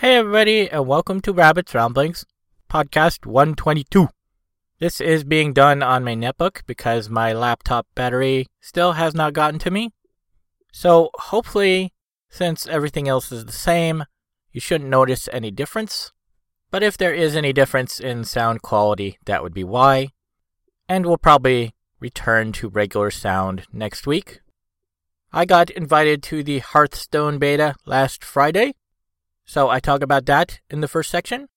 Hey, everybody, and welcome to Rabbit's Ramblings, podcast 122. This is being done on my netbook because my laptop battery still has not gotten to me. So, hopefully, since everything else is the same, you shouldn't notice any difference. But if there is any difference in sound quality, that would be why. And we'll probably return to regular sound next week. I got invited to the Hearthstone beta last Friday so I talk about that in the first section.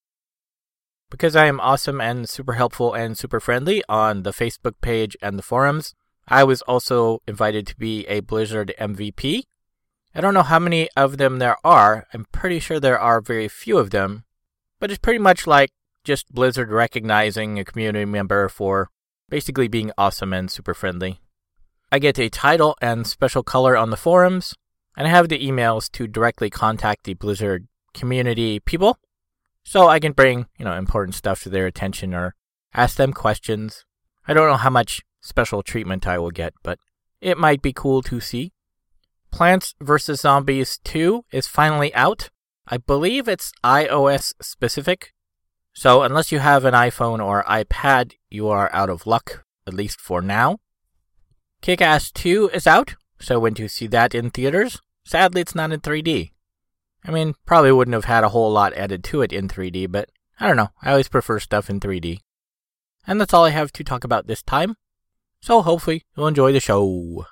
Because I am awesome and super helpful and super friendly on the Facebook page and the forums, I was also invited to be a Blizzard MVP. I don't know how many of them there are. I'm pretty sure there are very few of them. But it's pretty much like just Blizzard recognizing a community member for basically being awesome and super friendly. I get a title and special color on the forums, and I have the emails to directly contact the Blizzard community people. So I can bring, you know, important stuff to their attention or ask them questions. I don't know how much special treatment I will get, but it might be cool to see. Plants vs. Zombies 2 is finally out. I believe it's iOS specific. So unless you have an iPhone or iPad, you are out of luck, at least for now. Kick Ass 2 is out, so when you see that in theaters? Sadly, it's not in 3D. I mean, probably wouldn't have had a whole lot added to it in 3D, but I don't know. I always prefer stuff in 3D. And that's all I have to talk about this time. So hopefully you'll enjoy the show.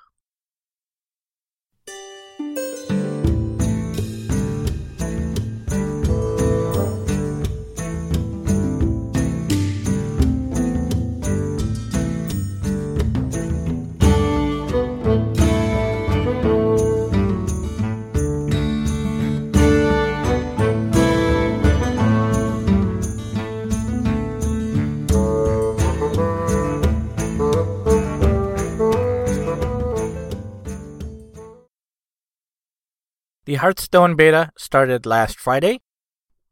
The Hearthstone beta started last Friday,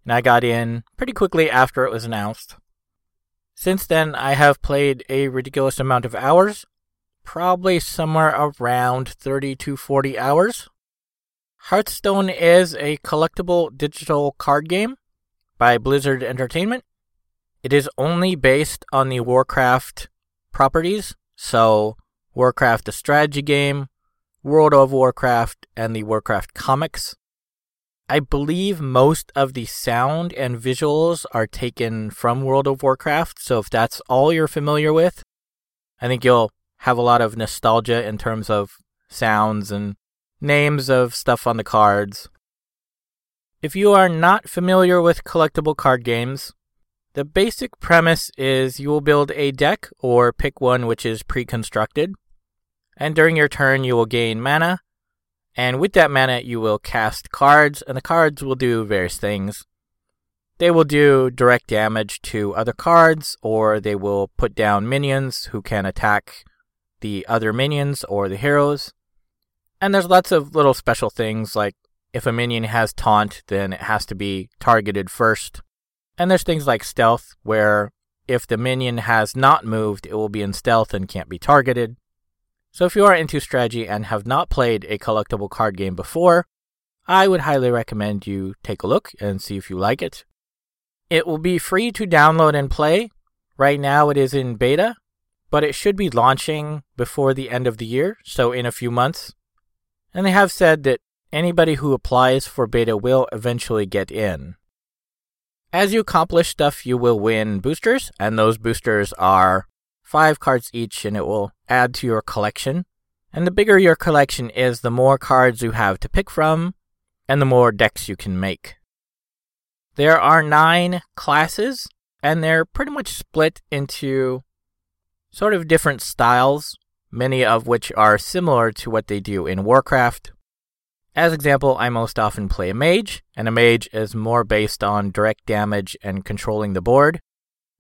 and I got in pretty quickly after it was announced. Since then, I have played a ridiculous amount of hours, probably somewhere around 30 to 40 hours. Hearthstone is a collectible digital card game by Blizzard Entertainment. It is only based on the Warcraft properties, so Warcraft the strategy game, World of Warcraft and the Warcraft comics. I believe most of the sound and visuals are taken from World of Warcraft, so if that's all you're familiar with, I think you'll have a lot of nostalgia in terms of sounds and names of stuff on the cards. If you are not familiar with collectible card games, the basic premise is you will build a deck or pick one which is pre constructed and during your turn you will gain mana. And with that mana, you will cast cards, and the cards will do various things. They will do direct damage to other cards, or they will put down minions who can attack the other minions or the heroes. And there's lots of little special things, like if a minion has taunt, then it has to be targeted first. And there's things like stealth, where if the minion has not moved, it will be in stealth and can't be targeted. So if you are into strategy and have not played a collectible card game before, I would highly recommend you take a look and see if you like it. It will be free to download and play. Right now it is in beta, but it should be launching before the end of the year, so in a few months. And they have said that anybody who applies for beta will eventually get in. As you accomplish stuff, you will win boosters, and those boosters are five cards each, and it will add to your collection. And the bigger your collection is, the more cards you have to pick from, and the more decks you can make. There are nine classes, and they're pretty much split into sort of different styles, many of which are similar to what they do in Warcraft. As example, I most often play a mage, and a mage is more based on direct damage and controlling the board,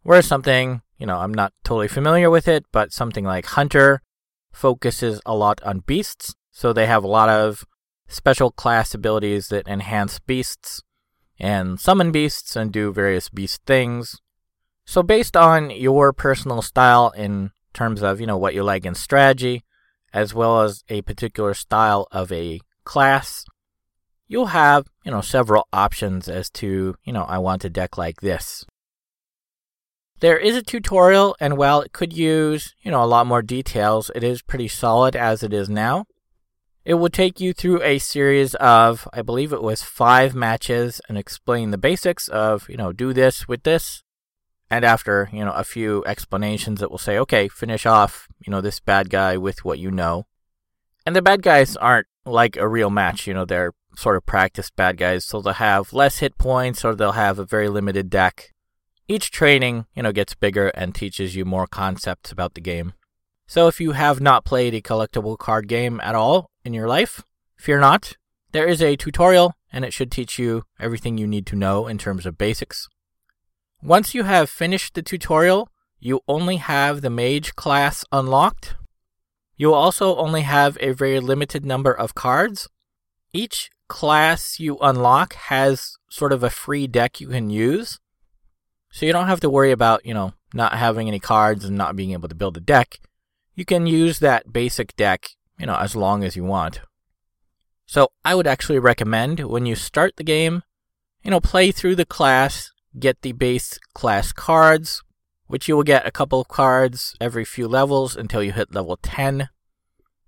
whereas something you know, I'm not totally familiar with it, but something like Hunter focuses a lot on beasts. So they have a lot of special class abilities that enhance beasts and summon beasts and do various beast things. So based on your personal style in terms of, you know, what you like in strategy, as well as a particular style of a class, you'll have, you know, several options as to, you know, I want a deck like this. There is a tutorial, and while it could use, you know, a lot more details, it is pretty solid as it is now. It will take you through a series of, I believe it was five matches and explain the basics of, you know, do this with this. And after, you know, a few explanations, it will say, okay, finish off, you know, this bad guy with what you know. And the bad guys aren't like a real match, you know, they're sort of practice bad guys, so they'll have less hit points or they'll have a very limited deck each training, you know, gets bigger and teaches you more concepts about the game. So if you have not played a collectible card game at all in your life, fear not. There is a tutorial and it should teach you everything you need to know in terms of basics. Once you have finished the tutorial, you only have the mage class unlocked. You also only have a very limited number of cards. Each class you unlock has sort of a free deck you can use. So you don't have to worry about, you know, not having any cards and not being able to build a deck. You can use that basic deck, you know, as long as you want. So I would actually recommend when you start the game, you know, play through the class, get the base class cards, which you will get a couple of cards every few levels until you hit level 10.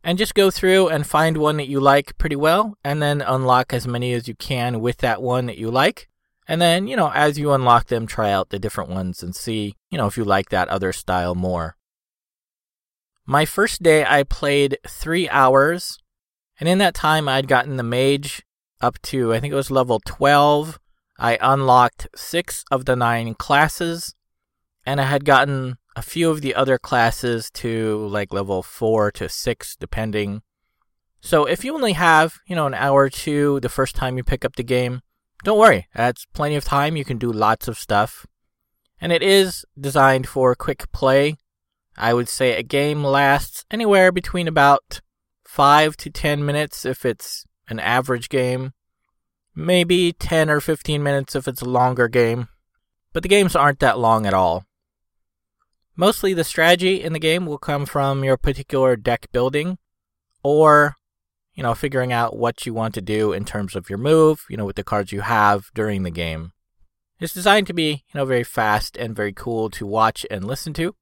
And just go through and find one that you like pretty well, and then unlock as many as you can with that one that you like. And then, you know, as you unlock them, try out the different ones and see, you know, if you like that other style more. My first day, I played three hours, and in that time, I'd gotten the mage up to, I think it was level 12. I unlocked six of the nine classes, and I had gotten a few of the other classes to like level four to six, depending. So if you only have, you know, an hour or two the first time you pick up the game, don't worry, that's plenty of time. You can do lots of stuff. And it is designed for quick play. I would say a game lasts anywhere between about 5 to 10 minutes if it's an average game, maybe 10 or 15 minutes if it's a longer game. But the games aren't that long at all. Mostly the strategy in the game will come from your particular deck building or you know, figuring out what you want to do in terms of your move, you know, with the cards you have during the game. It's designed to be, you know, very fast and very cool to watch and listen to.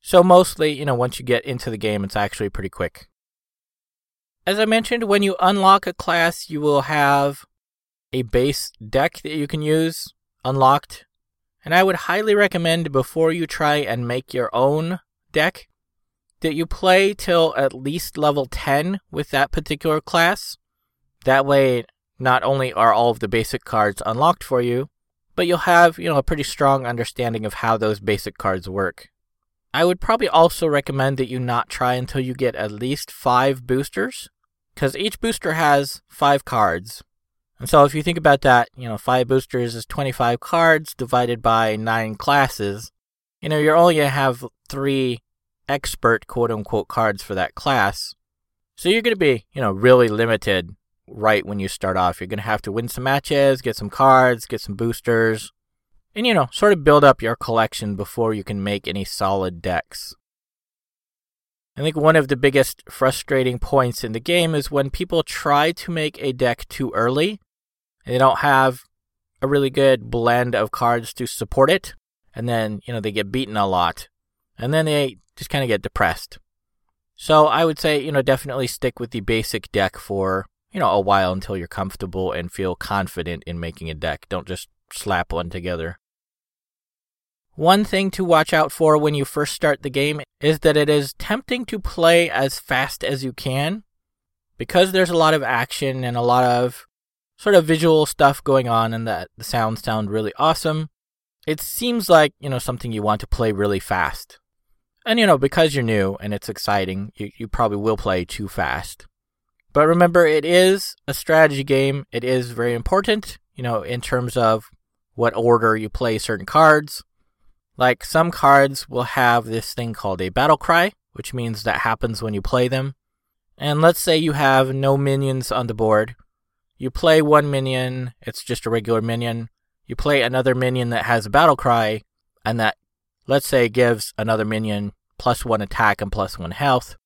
So mostly, you know, once you get into the game, it's actually pretty quick. As I mentioned, when you unlock a class, you will have a base deck that you can use unlocked. And I would highly recommend before you try and make your own deck, that you play till at least level 10 with that particular class. That way, not only are all of the basic cards unlocked for you, but you'll have, you know, a pretty strong understanding of how those basic cards work. I would probably also recommend that you not try until you get at least 5 boosters, because each booster has 5 cards. And so if you think about that, you know, 5 boosters is 25 cards divided by 9 classes. You know, you're only going to have 3 expert quote unquote cards for that class. So you're going to be, you know, really limited right when you start off. You're going to have to win some matches, get some cards, get some boosters, and, you know, sort of build up your collection before you can make any solid decks. I think one of the biggest frustrating points in the game is when people try to make a deck too early and they don't have a really good blend of cards to support it, and then, you know, they get beaten a lot. And then they just kind of get depressed. So I would say, you know, definitely stick with the basic deck for, you know, a while until you're comfortable and feel confident in making a deck. Don't just slap one together. One thing to watch out for when you first start the game is that it is tempting to play as fast as you can. Because there's a lot of action and a lot of sort of visual stuff going on and that the sounds sound really awesome, it seems like, you know, something you want to play really fast. And you know, because you're new and it's exciting, you, you probably will play too fast. But remember, it is a strategy game. It is very important, you know, in terms of what order you play certain cards. Like some cards will have this thing called a battle cry, which means that happens when you play them. And let's say you have no minions on the board. You play one minion, it's just a regular minion. You play another minion that has a battle cry, and that, let's say, gives another minion plus one attack and plus one health.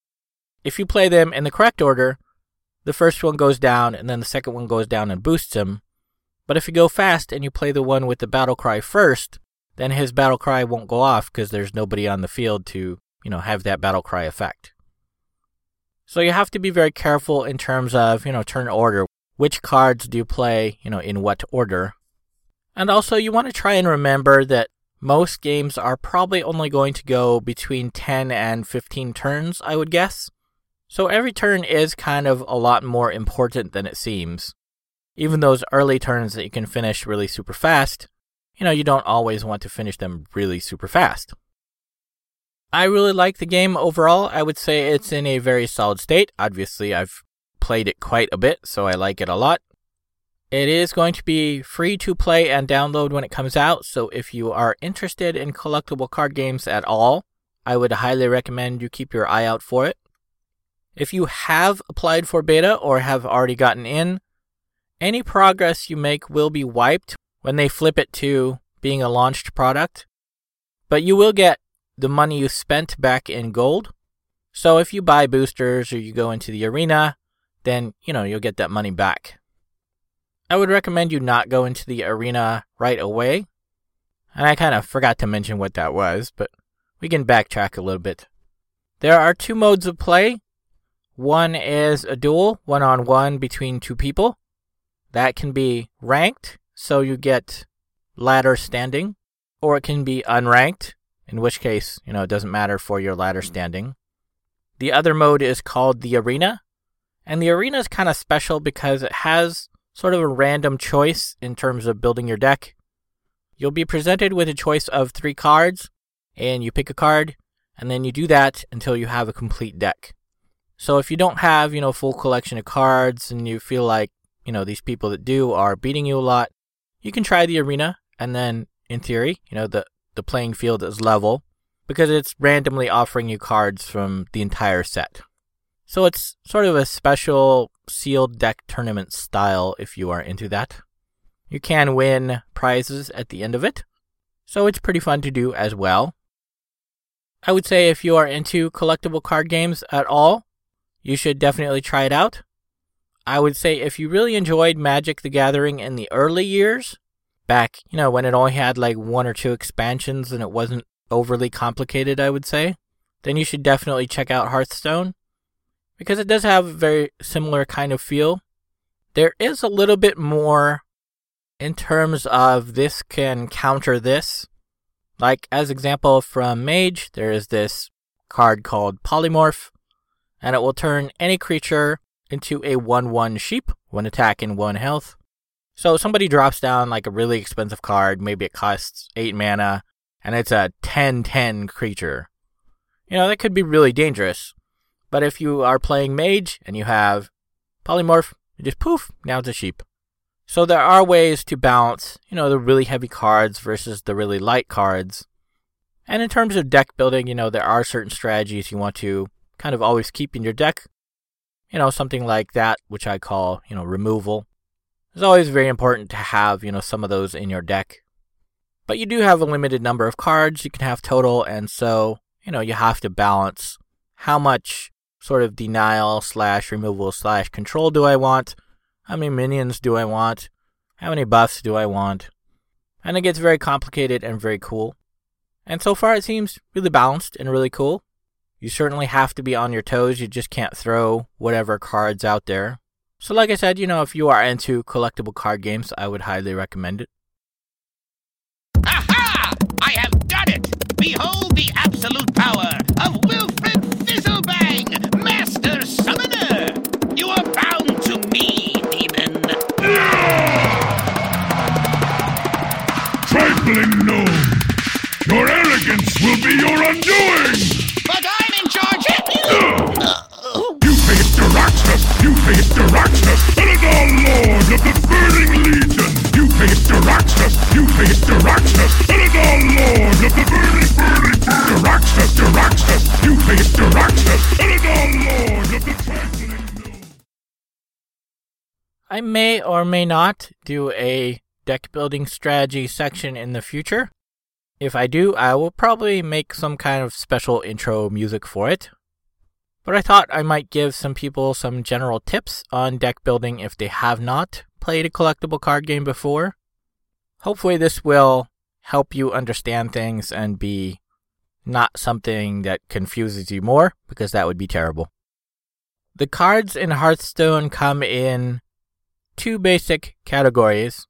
If you play them in the correct order, the first one goes down and then the second one goes down and boosts him. But if you go fast and you play the one with the battle cry first, then his battle cry won't go off because there's nobody on the field to, you know, have that battle cry effect. So you have to be very careful in terms of, you know, turn order. Which cards do you play, you know, in what order? And also you want to try and remember that most games are probably only going to go between 10 and 15 turns, I would guess. So every turn is kind of a lot more important than it seems. Even those early turns that you can finish really super fast, you know, you don't always want to finish them really super fast. I really like the game overall. I would say it's in a very solid state. Obviously, I've played it quite a bit, so I like it a lot. It is going to be free to play and download when it comes out, so if you are interested in collectible card games at all, I would highly recommend you keep your eye out for it. If you have applied for beta or have already gotten in, any progress you make will be wiped when they flip it to being a launched product, but you will get the money you spent back in gold. So if you buy boosters or you go into the arena, then, you know, you'll get that money back. I would recommend you not go into the arena right away. And I kind of forgot to mention what that was, but we can backtrack a little bit. There are two modes of play. One is a duel, one on one between two people. That can be ranked, so you get ladder standing, or it can be unranked, in which case, you know, it doesn't matter for your ladder standing. The other mode is called the arena, and the arena is kind of special because it has sort of a random choice in terms of building your deck. You'll be presented with a choice of three cards, and you pick a card, and then you do that until you have a complete deck. So if you don't have, you know, full collection of cards and you feel like, you know, these people that do are beating you a lot, you can try the arena and then in theory, you know, the the playing field is level because it's randomly offering you cards from the entire set. So it's sort of a special sealed deck tournament style if you are into that. You can win prizes at the end of it, so it's pretty fun to do as well. I would say if you are into collectible card games at all, you should definitely try it out. I would say if you really enjoyed Magic the Gathering in the early years, back, you know, when it only had like one or two expansions and it wasn't overly complicated, I would say, then you should definitely check out Hearthstone because it does have a very similar kind of feel. There is a little bit more in terms of this can counter this. Like as example from Mage, there is this card called Polymorph, and it will turn any creature into a 1-1 sheep when attacking 1 health. So somebody drops down like a really expensive card, maybe it costs 8 mana, and it's a 10-10 creature. You know, that could be really dangerous. But if you are playing mage and you have polymorph, you just poof, now it's a sheep. So there are ways to balance, you know, the really heavy cards versus the really light cards. And in terms of deck building, you know, there are certain strategies you want to kind of always keep in your deck. You know, something like that, which I call, you know, removal. It's always very important to have, you know, some of those in your deck. But you do have a limited number of cards you can have total, and so, you know, you have to balance how much sort of denial slash removal slash control do I want? How many minions do I want? How many buffs do I want? And it gets very complicated and very cool. And so far it seems really balanced and really cool. You certainly have to be on your toes. You just can't throw whatever cards out there. So like I said, you know, if you are into collectible card games, I would highly recommend it. Aha! I have done it! Behold the absolute power will be your undoing! But I'm in charge! Uh, you face Jaraxxus! You face Jaraxxus! Eredar Lord of the Burning Legion! You face Jaraxxus! You face Jaraxxus! Eredar Lord of the Burning, Burning, Burning! Jaraxxus! Jaraxxus! You face Jaraxxus! Eredar Lord of the Trifling Gnome! I may or may not do a deck building strategy section in the future. If I do, I will probably make some kind of special intro music for it. But I thought I might give some people some general tips on deck building if they have not played a collectible card game before. Hopefully, this will help you understand things and be not something that confuses you more, because that would be terrible. The cards in Hearthstone come in two basic categories.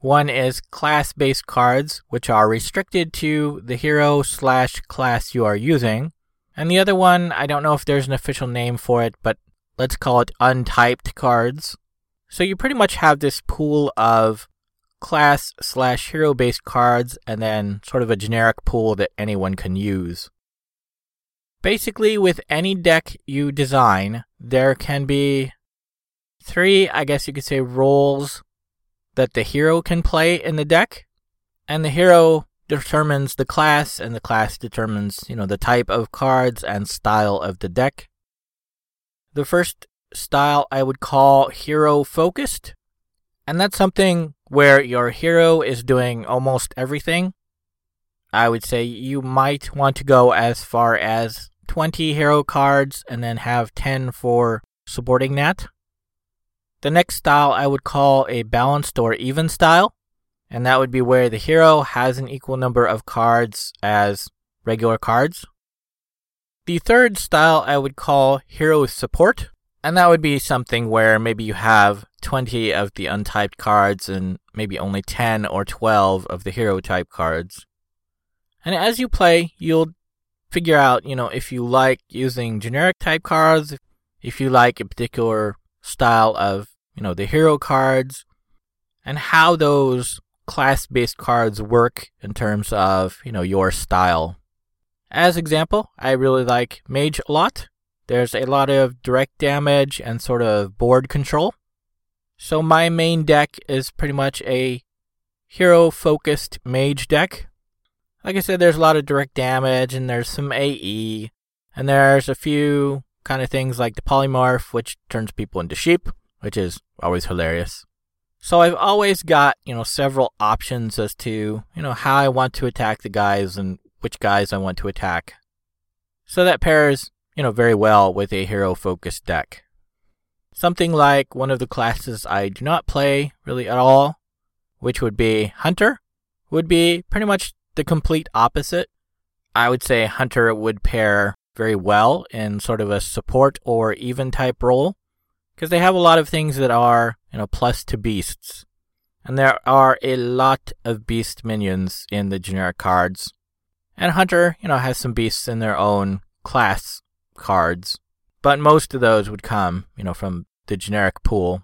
One is class based cards, which are restricted to the hero slash class you are using. And the other one, I don't know if there's an official name for it, but let's call it untyped cards. So you pretty much have this pool of class slash hero based cards and then sort of a generic pool that anyone can use. Basically, with any deck you design, there can be three, I guess you could say, roles that the hero can play in the deck. And the hero determines the class, and the class determines, you know, the type of cards and style of the deck. The first style I would call hero focused. And that's something where your hero is doing almost everything. I would say you might want to go as far as 20 hero cards and then have 10 for supporting that. The next style I would call a balanced or even style, and that would be where the hero has an equal number of cards as regular cards. The third style I would call hero support, and that would be something where maybe you have 20 of the untyped cards and maybe only 10 or 12 of the hero type cards. And as you play, you'll figure out, you know, if you like using generic type cards, if you like a particular style of, you know, the hero cards, and how those class based cards work in terms of, you know, your style. As example, I really like Mage a lot. There's a lot of direct damage and sort of board control. So my main deck is pretty much a hero focused mage deck. Like I said, there's a lot of direct damage and there's some AE. And there's a few kind of things like the polymorph, which turns people into sheep, which is always hilarious. So I've always got, you know, several options as to, you know, how I want to attack the guys and which guys I want to attack. So that pairs you know, very well with a hero focused deck. Something like one of the classes I do not play really at all, which would be Hunter, would be pretty much the complete opposite. I would say Hunter would pair very well in sort of a support or even type role because they have a lot of things that are, you know, plus to beasts. And there are a lot of beast minions in the generic cards. And Hunter, you know, has some beasts in their own class cards, but most of those would come, you know, from the generic pool.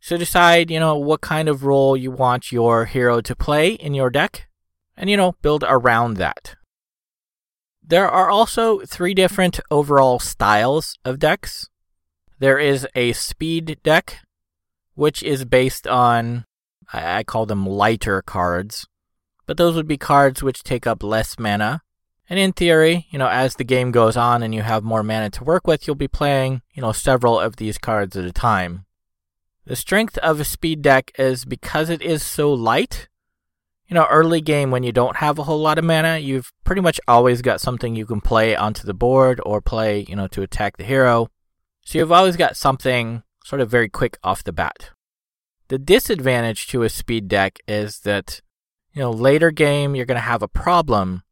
So decide, you know, what kind of role you want your hero to play in your deck, and, you know, build around that. There are also three different overall styles of decks. There is a speed deck, which is based on, I call them lighter cards, but those would be cards which take up less mana and in theory, you know, as the game goes on and you have more mana to work with, you'll be playing, you know, several of these cards at a time. The strength of a speed deck is because it is so light. You know, early game when you don't have a whole lot of mana, you've pretty much always got something you can play onto the board or play, you know, to attack the hero. So you've always got something sort of very quick off the bat. The disadvantage to a speed deck is that, you know, later game you're going to have a problem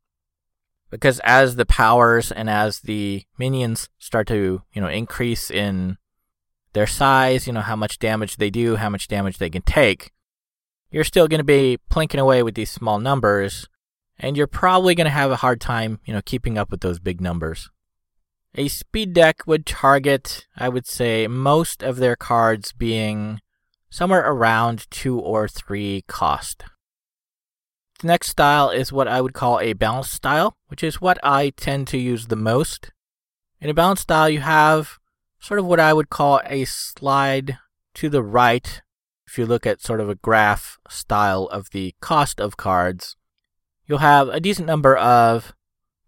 because as the powers and as the minions start to you know increase in their size, you know how much damage they do, how much damage they can take, you're still going to be plinking away with these small numbers, and you're probably going to have a hard time, you know, keeping up with those big numbers. A speed deck would target, I would say, most of their cards being somewhere around two or three cost. The next style is what I would call a balanced style, which is what I tend to use the most. In a balanced style, you have sort of what I would call a slide to the right. If you look at sort of a graph style of the cost of cards, you'll have a decent number of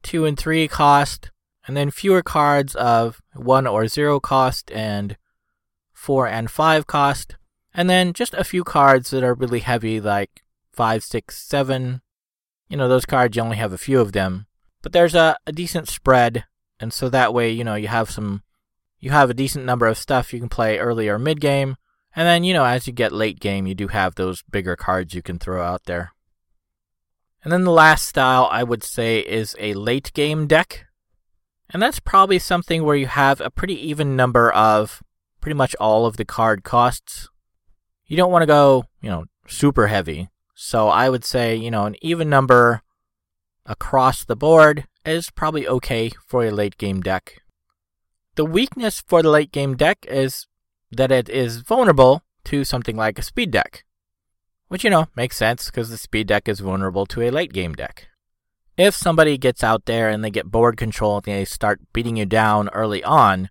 two and three cost, and then fewer cards of one or zero cost and four and five cost, and then just a few cards that are really heavy, like five, six, seven. You know, those cards, you only have a few of them. But there's a, a decent spread And so that way, you know, you have some you have a decent number of stuff you can play early or mid game. And then, you know, as you get late game, you do have those bigger cards you can throw out there. And then the last style I would say is a late game deck. And that's probably something where you have a pretty even number of pretty much all of the card costs. You don't want to go, you know, super heavy. So I would say, you know, an even number across the board is probably okay for a late game deck. The weakness for the late game deck is that it is vulnerable to something like a speed deck. Which, you know, makes sense because the speed deck is vulnerable to a late game deck. If somebody gets out there and they get board control and they start beating you down early on,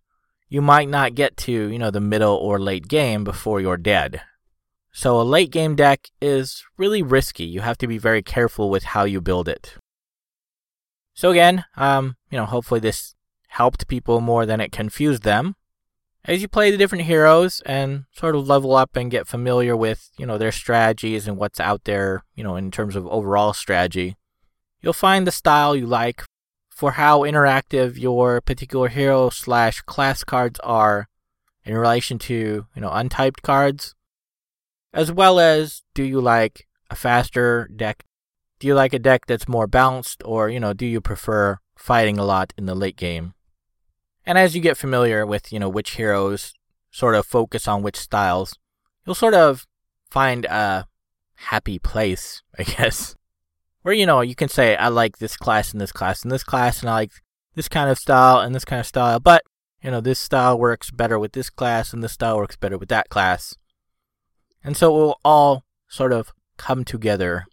you might not get to, you know, the middle or late game before you're dead. So a late game deck is really risky. You have to be very careful with how you build it. So again, um, you know, hopefully this helped people more than it confused them. As you play the different heroes and sort of level up and get familiar with, you know, their strategies and what's out there, you know, in terms of overall strategy, you'll find the style you like for how interactive your particular hero slash class cards are in relation to, you know, untyped cards, as well as do you like a faster deck? Do you like a deck that's more balanced, or, you know, do you prefer fighting a lot in the late game? And as you get familiar with, you know, which heroes sort of focus on which styles, you'll sort of find a happy place, I guess, where you know you can say I like this class and this class and this class and I like this kind of style and this kind of style, but you know this style works better with this class and this style works better with that class. And so it will all sort of come together.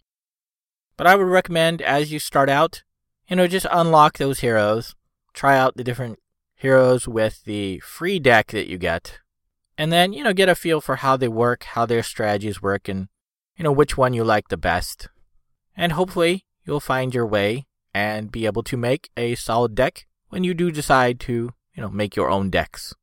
But I would recommend as you start out, you know, just unlock those heroes, try out the different heroes with the free deck that you get, and then, you know, get a feel for how they work, how their strategies work, and, you know, which one you like the best and hopefully you'll find your way and be able to make a solid deck when you do decide to, you know, make your own decks.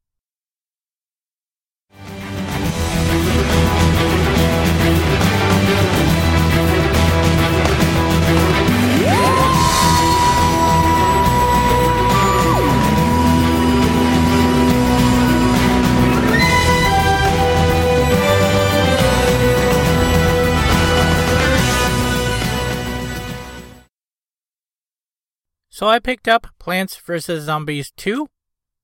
So I picked up Plants vs. Zombies 2.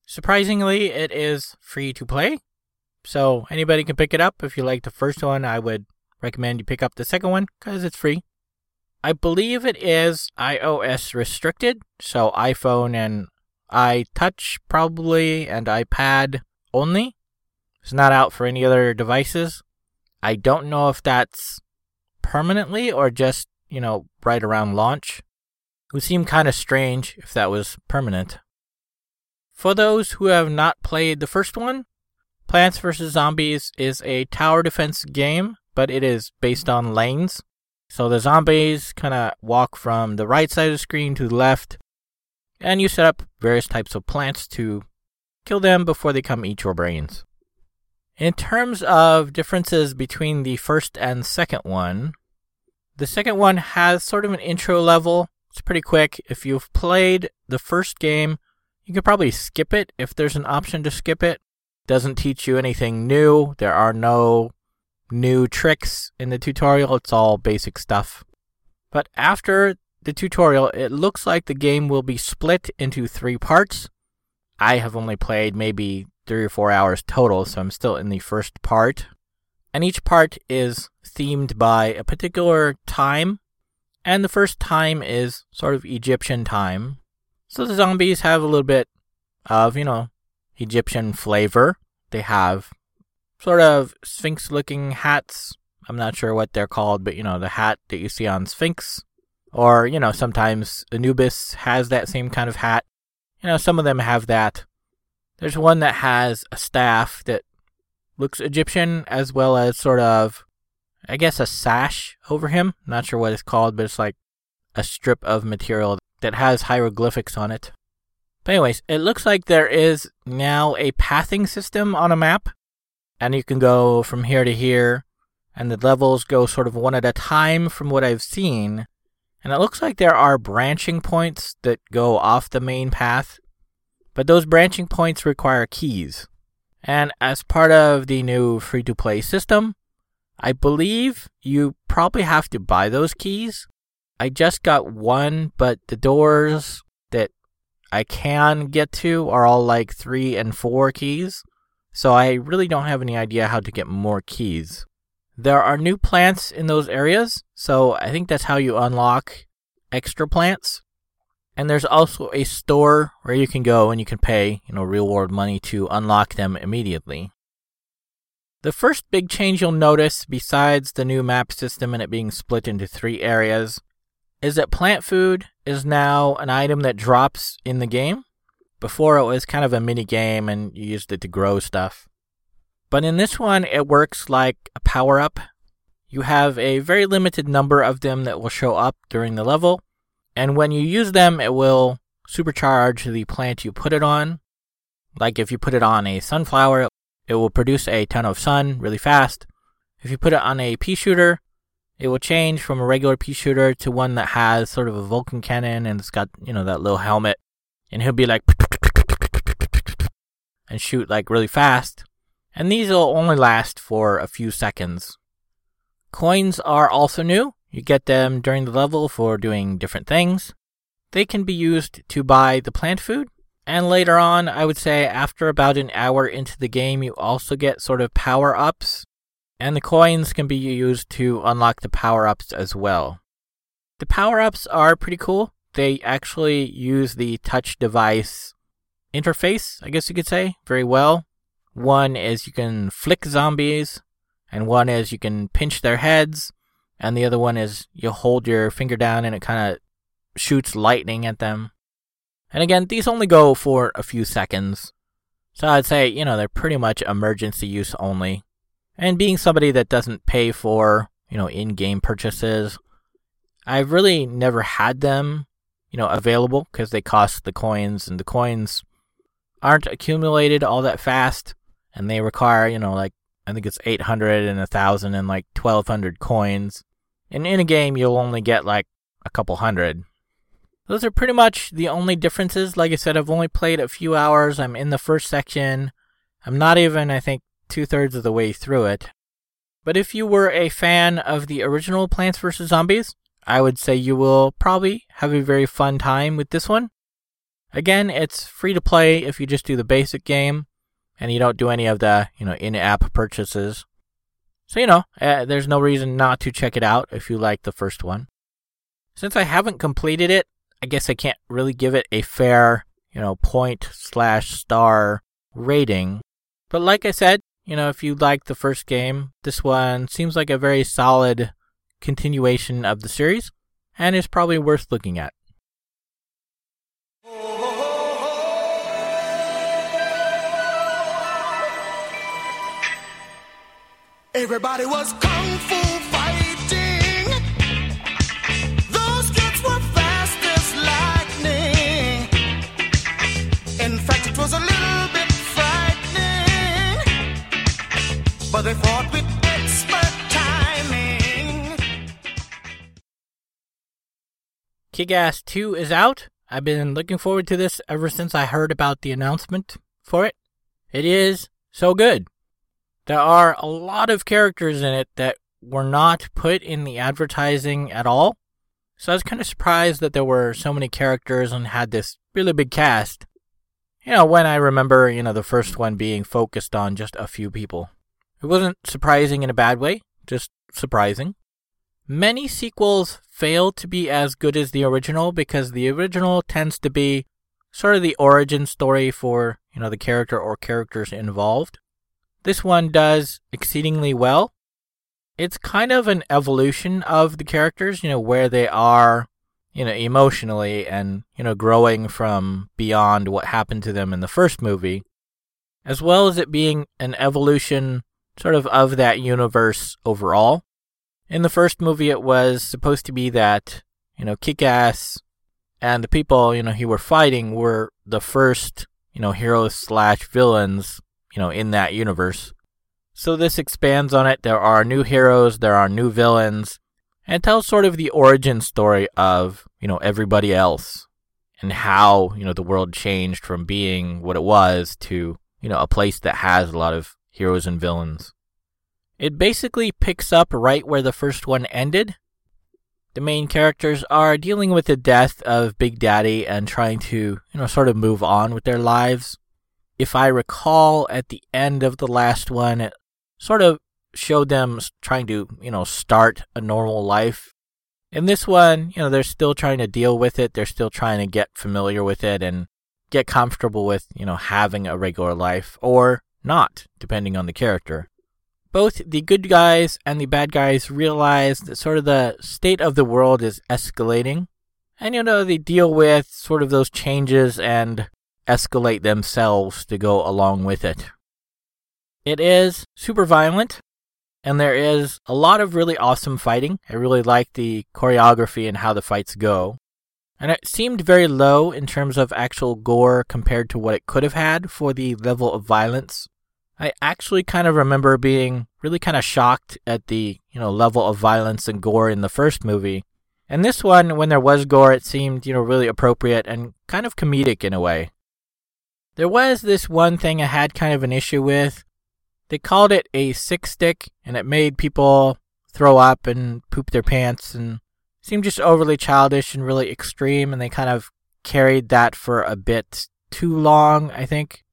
Surprisingly, it is free to play. So anybody can pick it up. If you like the first one, I would recommend you pick up the second one because it's free. I believe it is iOS restricted, so iPhone and iTouch probably and iPad only. It's not out for any other devices. I don't know if that's permanently or just, you know, right around launch. It would seem kind of strange if that was permanent. For those who have not played the first one, Plants vs. Zombies is a tower defense game, but it is based on lanes. So the zombies kind of walk from the right side of the screen to the left, and you set up various types of plants to kill them before they come eat your brains. In terms of differences between the first and second one, the second one has sort of an intro level it's pretty quick. If you've played the first game, you could probably skip it if there's an option to skip it. Doesn't teach you anything new. There are no new tricks in the tutorial. It's all basic stuff. But after the tutorial, it looks like the game will be split into three parts. I have only played maybe three or four hours total, so I'm still in the first part. And each part is themed by a particular time and the first time is sort of Egyptian time. So the zombies have a little bit of, you know, Egyptian flavor. They have sort of sphinx looking hats. I'm not sure what they're called, but you know, the hat that you see on Sphinx. Or, you know, sometimes Anubis has that same kind of hat. You know, some of them have that. There's one that has a staff that looks Egyptian as well as sort of I guess, a sash over him. Not sure what it's called, but it's like a strip of material that has hieroglyphics on it. But, anyways, it looks like there is now a pathing system on a map, and you can go from here to here, and the levels go sort of one at a time from what I've seen. And it looks like there are branching points that go off the main path. But those branching points require keys. And as part of the new free to play system, I believe you probably have to buy those keys. I just got one, but the doors that I can get to are all like three and four keys. So I really don't have any idea how to get more keys. There are new plants in those areas, so I think that's how you unlock extra plants. And there's also a store where you can go and you can pay, you know, real world money to unlock them immediately. The first big change you'll notice, besides the new map system and it being split into three areas, is that plant food is now an item that drops in the game. Before it was kind of a mini game and you used it to grow stuff. But in this one, it works like a power up. You have a very limited number of them that will show up during the level, and when you use them, it will supercharge the plant you put it on. Like if you put it on a sunflower, it will produce a ton of sun really fast. If you put it on a pea shooter, it will change from a regular pea shooter to one that has sort of a Vulcan cannon and it's got, you know, that little helmet. And he'll be like, and shoot like really fast. And these will only last for a few seconds. Coins are also new. You get them during the level for doing different things. They can be used to buy the plant food. And later on, I would say after about an hour into the game, you also get sort of power ups. And the coins can be used to unlock the power ups as well. The power ups are pretty cool. They actually use the touch device interface, I guess you could say, very well. One is you can flick zombies, and one is you can pinch their heads, and the other one is you hold your finger down and it kind of shoots lightning at them. And again, these only go for a few seconds. So I'd say, you know, they're pretty much emergency use only. And being somebody that doesn't pay for, you know, in-game purchases, I've really never had them, you know, available because they cost the coins and the coins aren't accumulated all that fast and they require, you know, like I think it's 800 and 1000 and like 1200 coins. And in a game, you'll only get like a couple hundred. Those are pretty much the only differences. Like I said, I've only played a few hours. I'm in the first section. I'm not even, I think, two thirds of the way through it. But if you were a fan of the original Plants vs. Zombies, I would say you will probably have a very fun time with this one. Again, it's free to play if you just do the basic game and you don't do any of the, you know, in-app purchases. So, you know, uh, there's no reason not to check it out if you like the first one. Since I haven't completed it, I guess I can't really give it a fair, you know, point slash star rating. But like I said, you know, if you like the first game, this one seems like a very solid continuation of the series and is probably worth looking at. Everybody was kung fu they fought with expert timing. Kick Ass 2 is out. I've been looking forward to this ever since I heard about the announcement for it. It is so good. There are a lot of characters in it that were not put in the advertising at all. So I was kind of surprised that there were so many characters and had this really big cast. You know, when I remember, you know, the first one being focused on just a few people. It wasn't surprising in a bad way, just surprising. Many sequels fail to be as good as the original because the original tends to be sort of the origin story for, you know, the character or characters involved. This one does exceedingly well. It's kind of an evolution of the characters, you know, where they are, you know, emotionally and, you know, growing from beyond what happened to them in the first movie, as well as it being an evolution sort of of that universe overall. In the first movie, it was supposed to be that, you know, Kick Ass and the people, you know, he were fighting were the first, you know, heroes slash villains you know, in that universe. So this expands on it. There are new heroes, there are new villains, and tells sort of the origin story of, you know, everybody else. and how, you know, the world changed from being what it was to, you know, a place that has a lot of heroes and villains. It basically picks up right where the first one ended. The main characters are dealing with the death of Big Daddy and trying to, you know, sort of move on with their lives. If I recall, at the end of the last one, it sort of showed them trying to, you know, start a normal life. In this one, you know, they're still trying to deal with it. They're still trying to get familiar with it and get comfortable with, you know, having a regular life or not, depending on the character both the good guys and the bad guys realize that sort of the state of the world is escalating. And, you know, they deal with sort of those changes and escalate themselves to go along with it. It is super violent, and there is a lot of really awesome fighting. I really like the choreography and how the fights go. And it seemed very low in terms of actual gore compared to what it could have had for the level of violence I actually kind of remember being really kind of shocked at the, you know, level of violence and gore in the first movie. And this one, when there was gore, it seemed, you know, really appropriate and kind of comedic in a way. There was this one thing I had kind of an issue with. They called it a sick stick, and it made people throw up and poop their pants and seemed just overly childish and really extreme, and they kind of carried that for a bit too long, I think.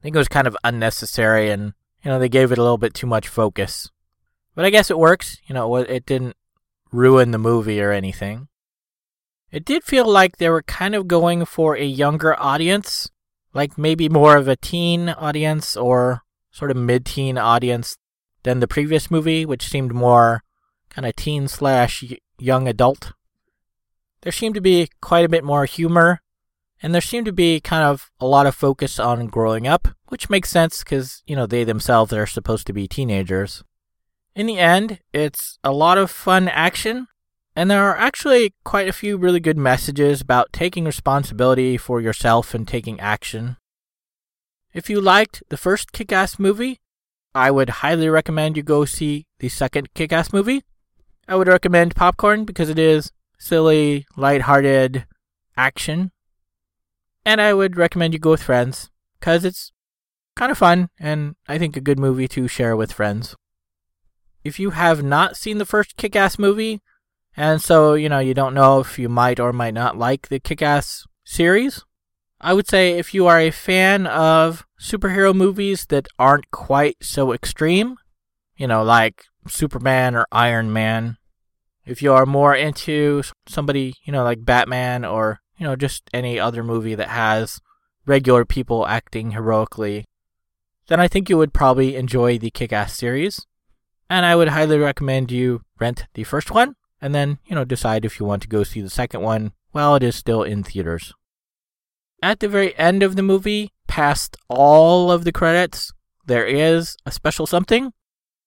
I think it was kind of unnecessary and, you know, they gave it a little bit too much focus. But I guess it works. You know, it didn't ruin the movie or anything. It did feel like they were kind of going for a younger audience, like maybe more of a teen audience or sort of mid teen audience than the previous movie, which seemed more kind of teen slash young adult. There seemed to be quite a bit more humor and there seemed to be kind of a lot of focus on growing up, which makes sense because, you know, they themselves are supposed to be teenagers. In the end, it's a lot of fun action, and there are actually quite a few really good messages about taking responsibility for yourself and taking action. If you liked the first Kick Ass movie, I would highly recommend you go see the second Kick Ass movie. I would recommend Popcorn because it is silly, light-hearted action and I would recommend you go with friends because it's kind of fun and I think a good movie to share with friends. If you have not seen the first Kick Ass movie, and so, you know, you don't know if you might or might not like the Kick Ass series, I would say if you are a fan of superhero movies that aren't quite so extreme, you know, like Superman or Iron Man, if you are more into somebody, you know, like Batman or you know, just any other movie that has regular people acting heroically, then I think you would probably enjoy the Kick Ass series. And I would highly recommend you rent the first one and then, you know, decide if you want to go see the second one while it is still in theaters. At the very end of the movie, past all of the credits, there is a special something.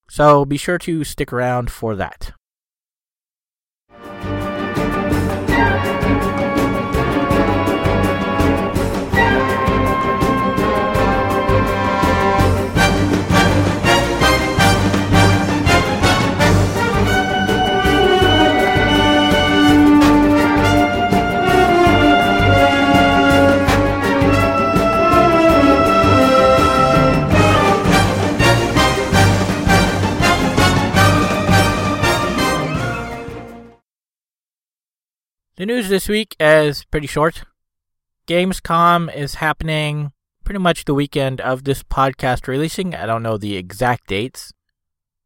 So be sure to stick around for that. The news this week is pretty short. Gamescom is happening pretty much the weekend of this podcast releasing. I don't know the exact dates,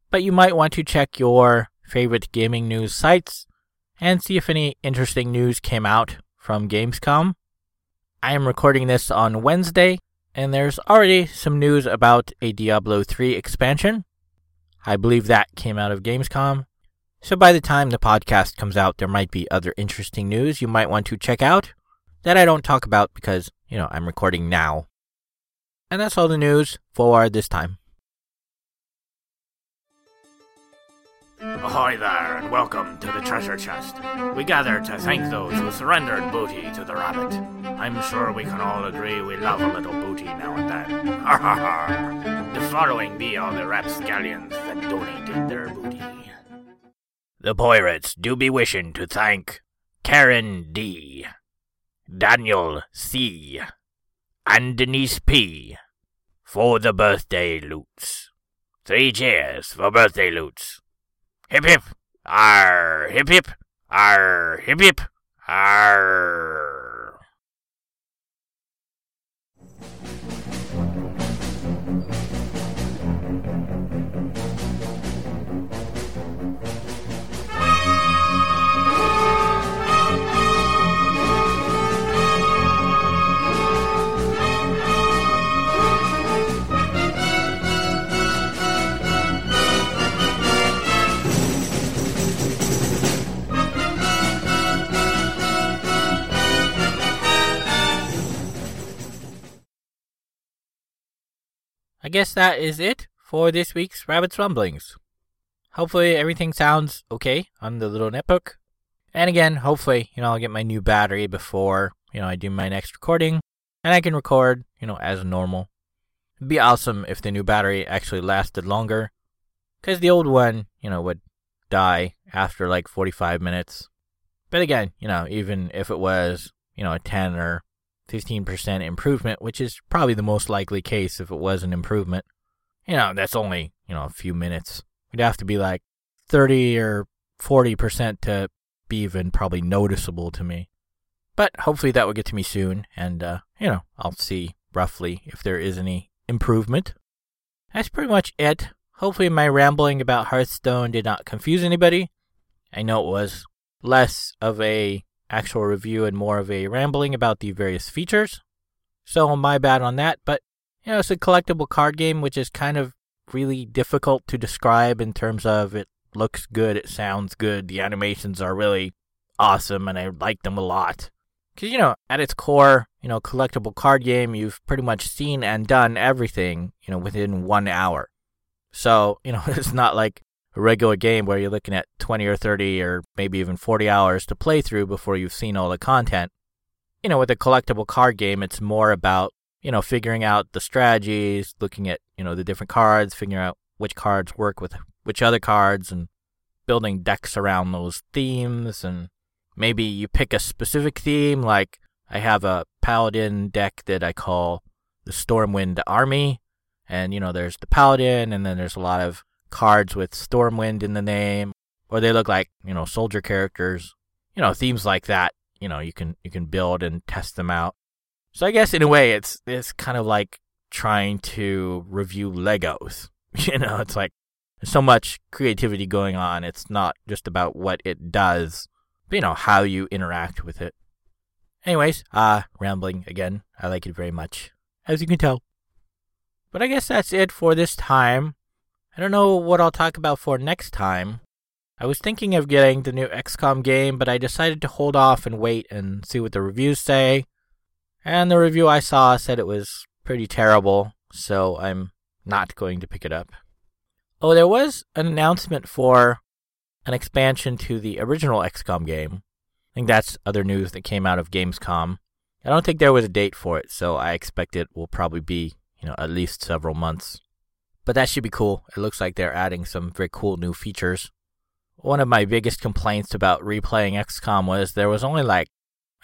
but you might want to check your favorite gaming news sites and see if any interesting news came out from Gamescom. I am recording this on Wednesday, and there's already some news about a Diablo 3 expansion. I believe that came out of Gamescom. So by the time the podcast comes out, there might be other interesting news you might want to check out that I don't talk about because, you know, I'm recording now. And that's all the news for this time. Ahoy there, and welcome to the treasure chest. We gather to thank those who surrendered booty to the rabbit. I'm sure we can all agree we love a little booty now and then. Ha ha ha! The following be all the rapscallions that donated their booty. The pirates do be wishing to thank Karen D. Daniel C. and Denise P. for the birthday loots. Three cheers for birthday loots. Hip hip, R hip hip, R hip hip, R. I guess that is it for this week's Rabbit's Ramblings. Hopefully everything sounds okay on the little netbook. And again, hopefully, you know, I'll get my new battery before, you know, I do my next recording and I can record, you know, as normal. It'd be awesome if the new battery actually lasted longer cuz the old one, you know, would die after like 45 minutes. But again, you know, even if it was, you know, a 10 or 15% improvement, which is probably the most likely case if it was an improvement. You know, that's only, you know, a few minutes. We'd have to be like 30 or 40% to be even probably noticeable to me. But hopefully that will get to me soon, and, uh, you know, I'll see roughly if there is any improvement. That's pretty much it. Hopefully my rambling about Hearthstone did not confuse anybody. I know it was less of a actual review and more of a rambling about the various features. So my bad on that, but you know, it's a collectible card game which is kind of really difficult to describe in terms of it looks good, it sounds good, the animations are really awesome and I like them a lot. Cuz you know, at its core, you know, collectible card game, you've pretty much seen and done everything, you know, within 1 hour. So, you know, it's not like a regular game where you're looking at 20 or 30 or maybe even 40 hours to play through before you've seen all the content. You know, with a collectible card game, it's more about, you know, figuring out the strategies, looking at, you know, the different cards, figuring out which cards work with which other cards and building decks around those themes and maybe you pick a specific theme like I have a paladin deck that I call the Stormwind Army and you know there's the paladin and then there's a lot of cards with Stormwind in the name, or they look like you know soldier characters. You know themes like that. You know you can you can build and test them out. So I guess in a way it's it's kind of like trying to review Legos. You know it's like so much creativity going on. It's not just about what it does, but you know how you interact with it. Anyways, uh, rambling again. I like it very much, as you can tell. But I guess that's it for this time. I don't know what I'll talk about for next time. I was thinking of getting the new XCOM game, but I decided to hold off and wait and see what the reviews say. And the review I saw said it was pretty terrible, so I'm not going to pick it up. Oh, there was an announcement for an expansion to the original XCOM game. I think that's other news that came out of Gamescom. I don't think there was a date for it, so I expect it will probably be, you know, at least several months. But that should be cool. It looks like they're adding some very cool new features. One of my biggest complaints about replaying XCOM was there was only like,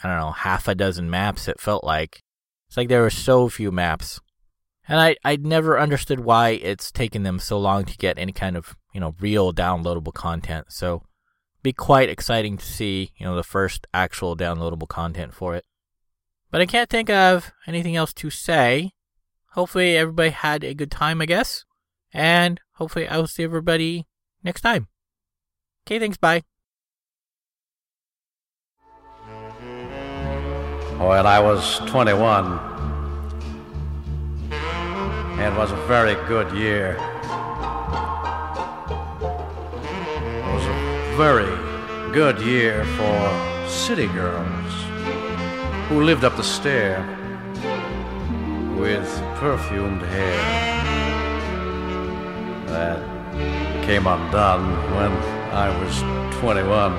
I don't know, half a dozen maps, it felt like. It's like there were so few maps. And I, I never understood why it's taken them so long to get any kind of, you know, real downloadable content. So be quite exciting to see, you know, the first actual downloadable content for it. But I can't think of anything else to say. Hopefully everybody had a good time, I guess. And hopefully, I will see everybody next time. Okay, thanks. Bye. When I was 21, it was a very good year. It was a very good year for city girls who lived up the stair with perfumed hair that came undone when I was 21.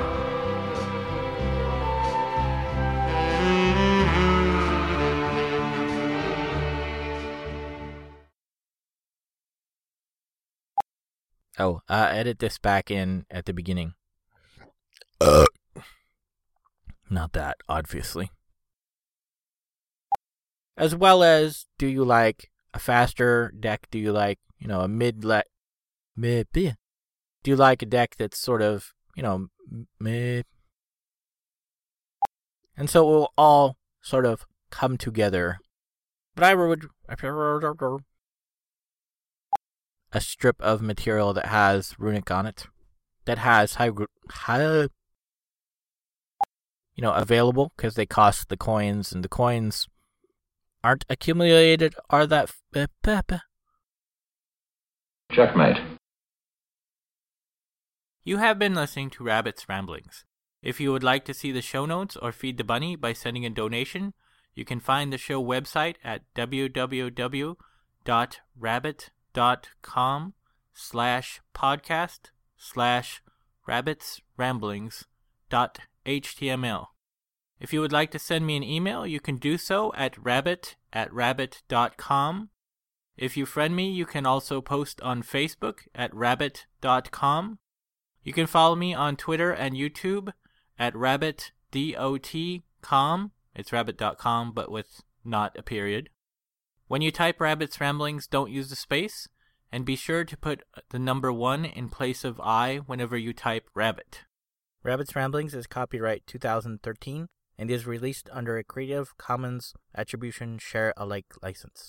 Oh, uh, edit this back in at the beginning. Uh. Not that, obviously. as well as do you like a faster deck? Do you like, you know, a mid mid Do you like a deck that's sort of, you know, mid and so it will all sort of come together. But I would a strip of material that has runic on it, that has high, high you know, available because they cost the coins, and the coins aren't accumulated. Are that eh, checkmate? You have been listening to Rabbit's Ramblings. If you would like to see the show notes or feed the bunny by sending a donation, you can find the show website at www.rabbit.com slash podcast slash rabbits ramblings dot html. If you would like to send me an email, you can do so at rabbit at rabbit.com. If you friend me, you can also post on Facebook at rabbit.com. You can follow me on Twitter and YouTube at rabbit.dot.com. It's rabbit.com, but with not a period. When you type Rabbit's Ramblings, don't use the space, and be sure to put the number one in place of I whenever you type rabbit. Rabbit's Ramblings is copyright 2013 and is released under a Creative Commons Attribution Share Alike license.